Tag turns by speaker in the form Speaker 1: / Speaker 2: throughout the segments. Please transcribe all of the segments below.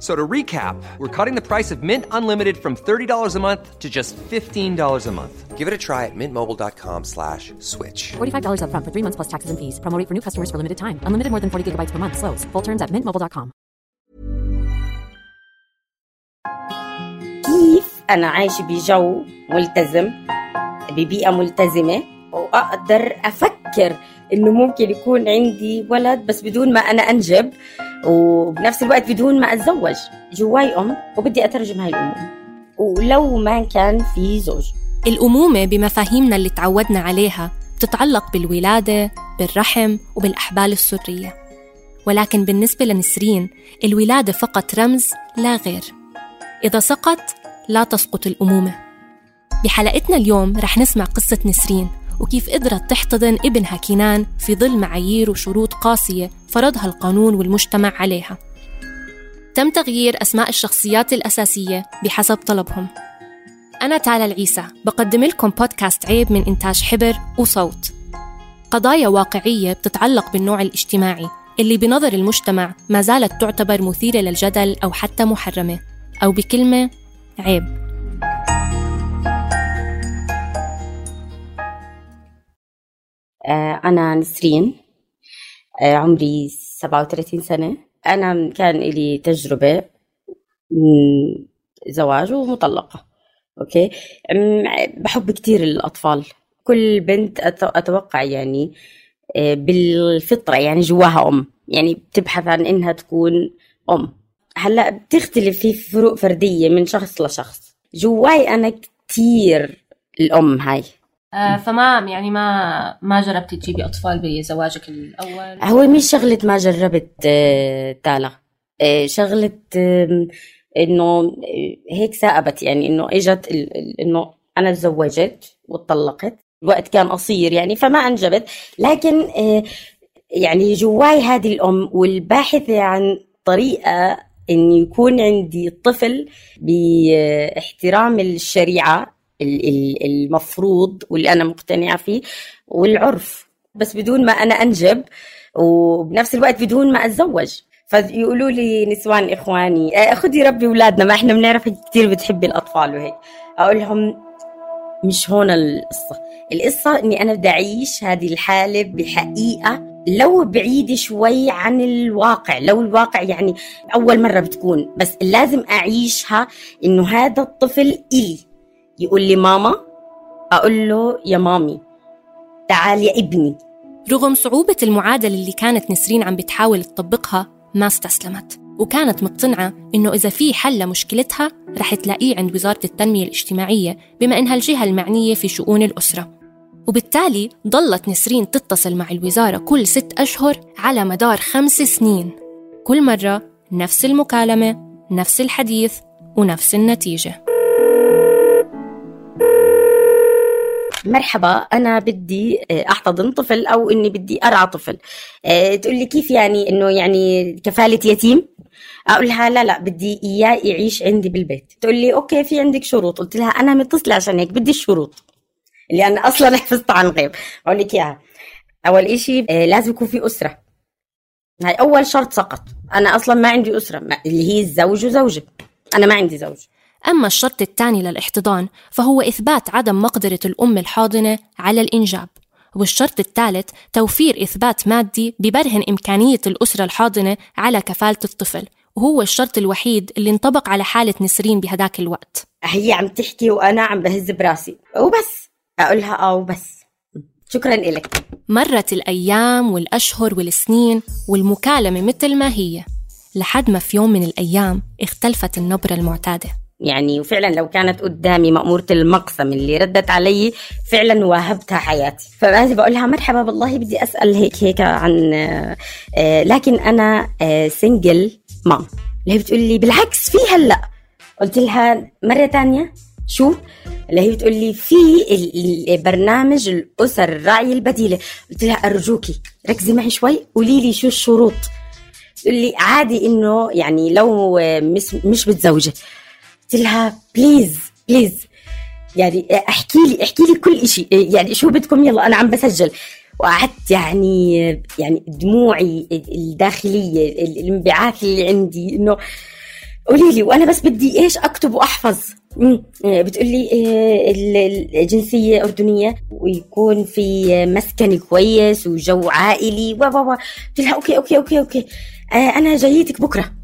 Speaker 1: So to recap, we're cutting the price of Mint Unlimited from $30 a month to just $15 a month. Give it a try at mintmobile.com slash switch.
Speaker 2: $45 upfront for three months plus taxes and fees. Promo rate for new customers for limited time. Unlimited more than 40 gigabytes per month. Slows. Full terms at mintmobile.com.
Speaker 3: كيف أنا عايشة بجو ملتزم ببيئة ملتزمة وأقدر أفكر إنه ممكن يكون عندي ولد بس بدون ما أنا أنجب وبنفس الوقت بدون ما أتزوج. جواي أم وبدي أترجم هاي الأمور. ولو ما كان في زوج.
Speaker 4: الأمومة بمفاهيمنا اللي تعودنا عليها بتتعلق بالولادة، بالرحم وبالأحبال السرية. ولكن بالنسبة لنسرين الولادة فقط رمز لا غير. إذا سقط لا تسقط الأمومة. بحلقتنا اليوم رح نسمع قصة نسرين وكيف قدرت تحتضن ابنها كنان في ظل معايير وشروط قاسية فرضها القانون والمجتمع عليها. تم تغيير أسماء الشخصيات الأساسية بحسب طلبهم. أنا تالا العيسى بقدم لكم بودكاست عيب من إنتاج حبر وصوت. قضايا واقعية بتتعلق بالنوع الاجتماعي اللي بنظر المجتمع ما زالت تعتبر مثيرة للجدل أو حتى محرمة أو بكلمة عيب.
Speaker 3: آه، أنا نسرين عمري 37 سنة. أنا كان لي تجربة زواج ومطلقة. أوكي؟ بحب كتير الأطفال. كل بنت أت- أتوقع يعني آه، بالفطرة يعني جواها أم. يعني بتبحث عن إنها تكون أم. هلأ بتختلف في فروق فردية من شخص لشخص. جواي أنا كتير الأم هاي.
Speaker 5: آه فما يعني ما ما جربتي تجيبي أطفال بزواجك الأول؟
Speaker 3: هو مش شغلة ما جربت آه، تالا. آه، شغلة آم، إنه آه، هيك ثاقبت. يعني إنه إجت إنه أنا تزوجت واتطلقت الوقت كان قصير يعني فما أنجبت. لكن آه، يعني جواي هذه الأم والباحثة عن طريقة إن يكون عندي طفل بإحترام الشريعة ال- ال- المفروض واللي أنا مقتنعة فيه والعرف. بس بدون ما أنا أنجب وبنفس الوقت بدون ما أتزوج. فيقولوا لي نسوان إخواني "آه، خدي ربي اولادنا ما إحنا بنعرفك كثير بتحبي الأطفال وهيك. أقول لهم مش هون القصة. القصة إني أنا بدي أعيش هذه الحالة بحقيقة لو بعيدة شوي عن الواقع. لو الواقع يعني أول مرة بتكون بس لازم أعيشها إنه هذا الطفل إلي. يقول لي ماما أقول له يا مامي تعال يا ابني.
Speaker 4: رغم صعوبة المعادلة اللي كانت نسرين عم بتحاول تطبقها ما استسلمت. وكانت مقتنعة إنه إذا في حل لمشكلتها رح تلاقيه عند وزارة التنمية الاجتماعية بما إنها الجهة المعنية في شؤون الأسرة. وبالتالي ضلت نسرين تتصل مع الوزارة كل ست أشهر على مدار خمس سنين. كل مرة نفس المكالمة نفس الحديث ونفس النتيجة.
Speaker 3: مرحبا أنا بدي آه، أحتضن طفل أو إني بدي أرعى طفل. آه، تقول لي كيف يعني إنه يعني كفالة يتيم؟ أقول لها لا لا بدي إياه يعيش عندي بالبيت. تقول لي أوكي في عندك شروط. قلت لها أنا متصلة عشان هيك بدي الشروط اللي أنا أصلا حفظت عن غيب أقول لك إياها. أول إشي آه، لازم يكون في أسرة. هاي أول شرط سقط. أنا أصلا ما عندي أسرة اللي هي الزوج وزوجة. أنا ما عندي زوج.
Speaker 4: أما الشرط الثاني للاحتضان فهو إثبات عدم مقدرة الأم الحاضنة على الإنجاب. والشرط الثالث توفير إثبات مادي ببرهن إمكانية الأسرة الحاضنة على كفالة الطفل. وهو الشرط الوحيد اللي انطبق على حالة نسرين بهداك الوقت.
Speaker 3: هي عم تحكي وأنا عم بهز براسي. وبس. أقول لها آه وبس. شكرا لك
Speaker 4: مرت الأيام والأشهر والسنين والمكالمة مثل ما هي. لحد ما في يوم من الأيام اختلفت النبرة المعتادة.
Speaker 3: يعني وفعلا لو كانت قدامي مأمورة المقسم اللي ردت علي فعلا واهبتها حياتي. فبعدي بقول لها مرحبا والله بدي أسأل هيك هيك عن آه لكن أنا آه single mom اللي هي بتقول لي بالعكس في هلأ. قلت لها مرة تانية شو؟ اللي هي بتقول لي في برنامج الأسر الراعية البديلة. قلت لها أرجوكي ركزي معي شوي قولي لي شو الشروط. تقول لي عادي إنه يعني لو مش مش متزوجة. قلت لها please please يعني احكي لي احكي لي كل شيء يعني شو بدكم؟ يلا أنا عم بسجل. وقعدت يعني يعني دموعي الداخلية الانبعاث اللي عندي إنه قولي لي وأنا بس بدي إيش أكتب وأحفظ. بتقول لي الجنسية أردنية ويكون في مسكن كويس وجو عائلي. و قلت لها okay okay okay okay. أنا جايتك بكرة.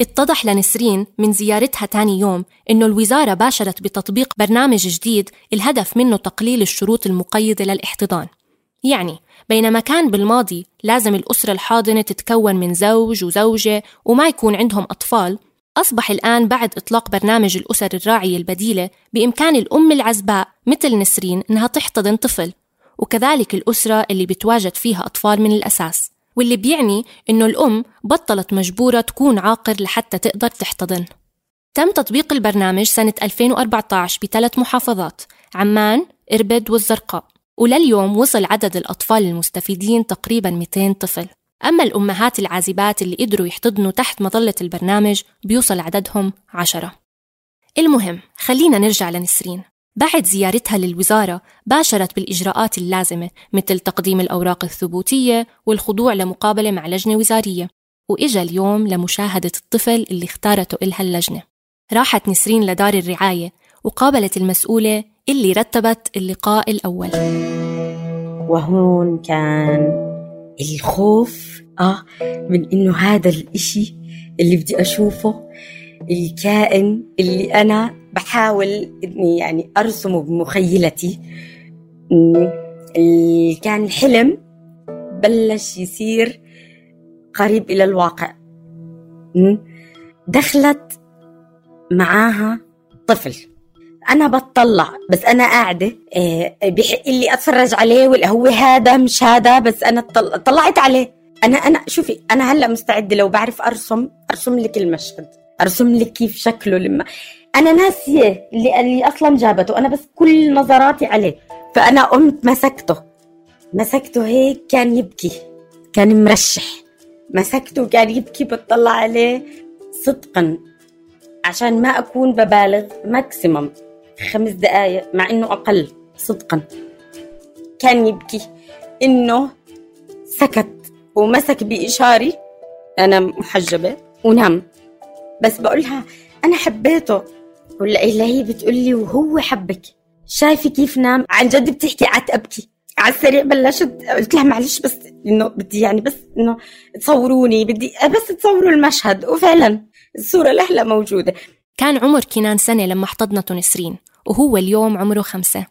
Speaker 4: اتضح لنسرين من زيارتها تاني يوم إنه الوزارة باشرت بتطبيق برنامج جديد الهدف منه تقليل الشروط المقيدة للاحتضان. يعني بينما كان بالماضي لازم الأسرة الحاضنة تتكون من زوج وزوجة وما يكون عندهم أطفال أصبح الآن بعد إطلاق برنامج الأسر الراعية البديلة بإمكان الأم العزباء مثل نسرين إنها تحتضن طفل وكذلك الأسرة اللي بتواجد فيها أطفال من الأساس. واللي بيعني إنه الأم بطلت مجبورة تكون عاقر لحتى تقدر تحتضن. تم تطبيق البرنامج سنة 2014 بثلاث محافظات عمان، إربد والزرقاء. ولليوم وصل عدد الأطفال المستفيدين تقريبا 200 طفل. أما الأمهات العازبات اللي قدروا يحتضنوا تحت مظلة البرنامج بيوصل عددهم عشرة. المهم خلينا نرجع لنسرين. بعد زيارتها للوزارة باشرت بالإجراءات اللازمة مثل تقديم الأوراق الثبوتية والخضوع لمقابلة مع لجنة وزارية وإجا اليوم لمشاهدة الطفل اللي اختارته إلها اللجنة. راحت نسرين لدار الرعاية وقابلت المسؤولة اللي رتبت اللقاء الأول.
Speaker 3: وهون كان الخوف آه من إنه هذا الإشي اللي بدي أشوفه الكائن اللي أنا بحاول إني يعني أرسمه بمخيلتي. اللي كان حلم بلش يصير قريب إلى الواقع. دخلت معاها طفل. أنا بتطلع بس أنا قاعدة إيه بحق لي أتفرج عليه ولا هو هذا مش هذا بس أنا طلعت عليه. أنا أنا شوفي أنا هلأ مستعدة لو بعرف أرسم أرسم لك المشهد أرسم لك كيف شكله لما أنا ناسية اللي, اللي أصلا جابته. أنا بس كل نظراتي عليه. فأنا قمت مسكته. مسكته هيك كان يبكي. كان مرشح. مسكته كان يبكي بتطلع عليه صدقا. عشان ما أكون ببالغ ماكسيمم خمس دقايق مع إنه أقل. صدقا. كان يبكي. إنه سكت. ومسك بإشاري. أنا محجبة. ونام. بس بقولها أنا حبيته. ولا إلا هي بتقول لي وهو حبك. شايفة كيف نام؟ عن جد بتحكي قعدت أبكي. على السريع بلشت. قلت لها معلش بس إنه بدي يعني بس إنه تصوروني بدي بس تصوروا المشهد. وفعلا الصورة لهلا موجودة.
Speaker 4: كان عمر كنان سنة لما احتضنته نسرين وهو اليوم عمره خمسة.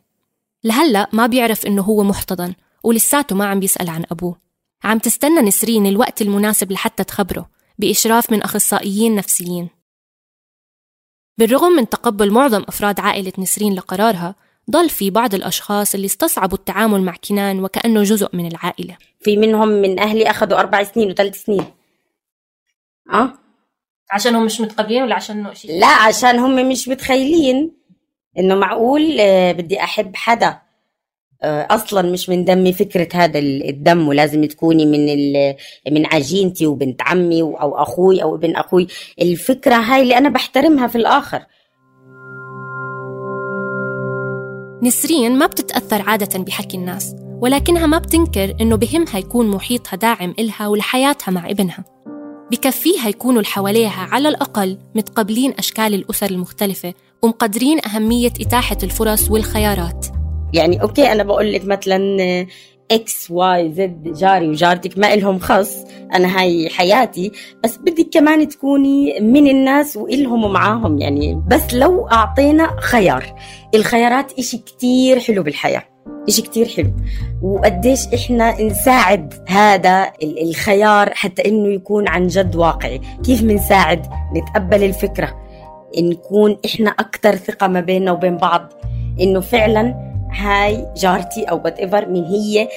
Speaker 4: لهلأ ما بيعرف إنه هو محتضن ولساته ما عم بيسأل عن أبوه. عم تستنى نسرين الوقت المناسب لحتى تخبره بإشراف من أخصائيين نفسيين. بالرغم من تقبل معظم أفراد عائلة نسرين لقرارها ضل في بعض الأشخاص اللي استصعبوا التعامل مع كنان وكأنه جزء من العائلة.
Speaker 3: في منهم من أهلي أخذوا أربع سنين وثلاث سنين.
Speaker 5: أه؟ عشان مش متقبلين ولا عشان
Speaker 3: شيء لا عشان هم مش متخيلين إنه معقول آه، بدي أحب حدا. أصلا مش من دمي فكرة هذا الدم ولازم تكوني من من عجينتي وبنت عمي أو أخوي أو ابن أخوي. الفكرة هاي اللي أنا بحترمها في الآخر.
Speaker 4: نسرين ما بتتأثر عادة بحكي الناس ولكنها ما بتنكر إنه بهمها يكون محيطها داعم إلها ولحياتها مع ابنها. بكفيها يكونوا اللي حواليها على الأقل متقبلين أشكال الأسر المختلفة ومقدرين أهمية إتاحة الفرص والخيارات.
Speaker 3: يعني أوكي أنا بقول لك مثلا X Y Z جاري وجارتك ما إلهم خص أنا هاي حياتي بس بدك كمان تكوني من الناس وإلهم ومعاهم يعني بس لو أعطينا خيار. الخيارات إشي كتير حلو بالحياة إشي كتير حلو. وقديش إحنا نساعد هذا الخيار حتى إنه يكون عن جد واقعي. كيف بنساعد نتقبل الفكرة. نكون إحنا أكتر ثقة ما بيننا وبين بعض. إنه فعلا هاي جارتي أو whatever من هي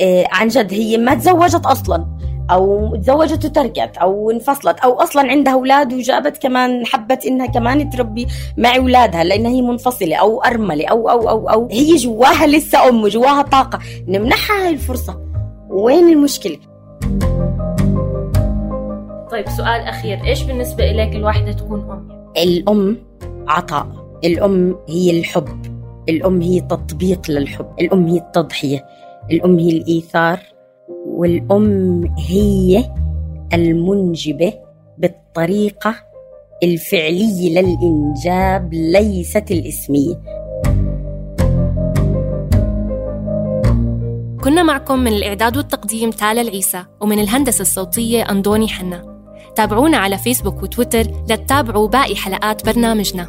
Speaker 3: آه عن جد هي ما تزوجت أصلا أو تزوجت وتركت أو انفصلت أو أصلا عندها أولاد وجابت كمان حبت إنها كمان تربي مع أولادها لانها هي منفصلة أو أرملة أو أو أو أو. هي جواها لسه أم وجواها طاقة. نمنحها هاي الفرصة. وين المشكلة؟
Speaker 5: طيب سؤال أخير إيش بالنسبة لك الواحده تكون أم؟
Speaker 3: الأم عطاء الأم هي الحب. الأم هي تطبيق للحب الأم هي التضحية الأم هي الإيثار والأم هي المنجبة بالطريقة الفعلية للإنجاب ليست الإسمية.
Speaker 4: كنا معكم من الإعداد والتقديم تالا العيسى ومن الهندسة الصوتية أندوني حنا. تابعونا على فيسبوك وتويتر لتتابعوا باقي حلقات برنامجنا.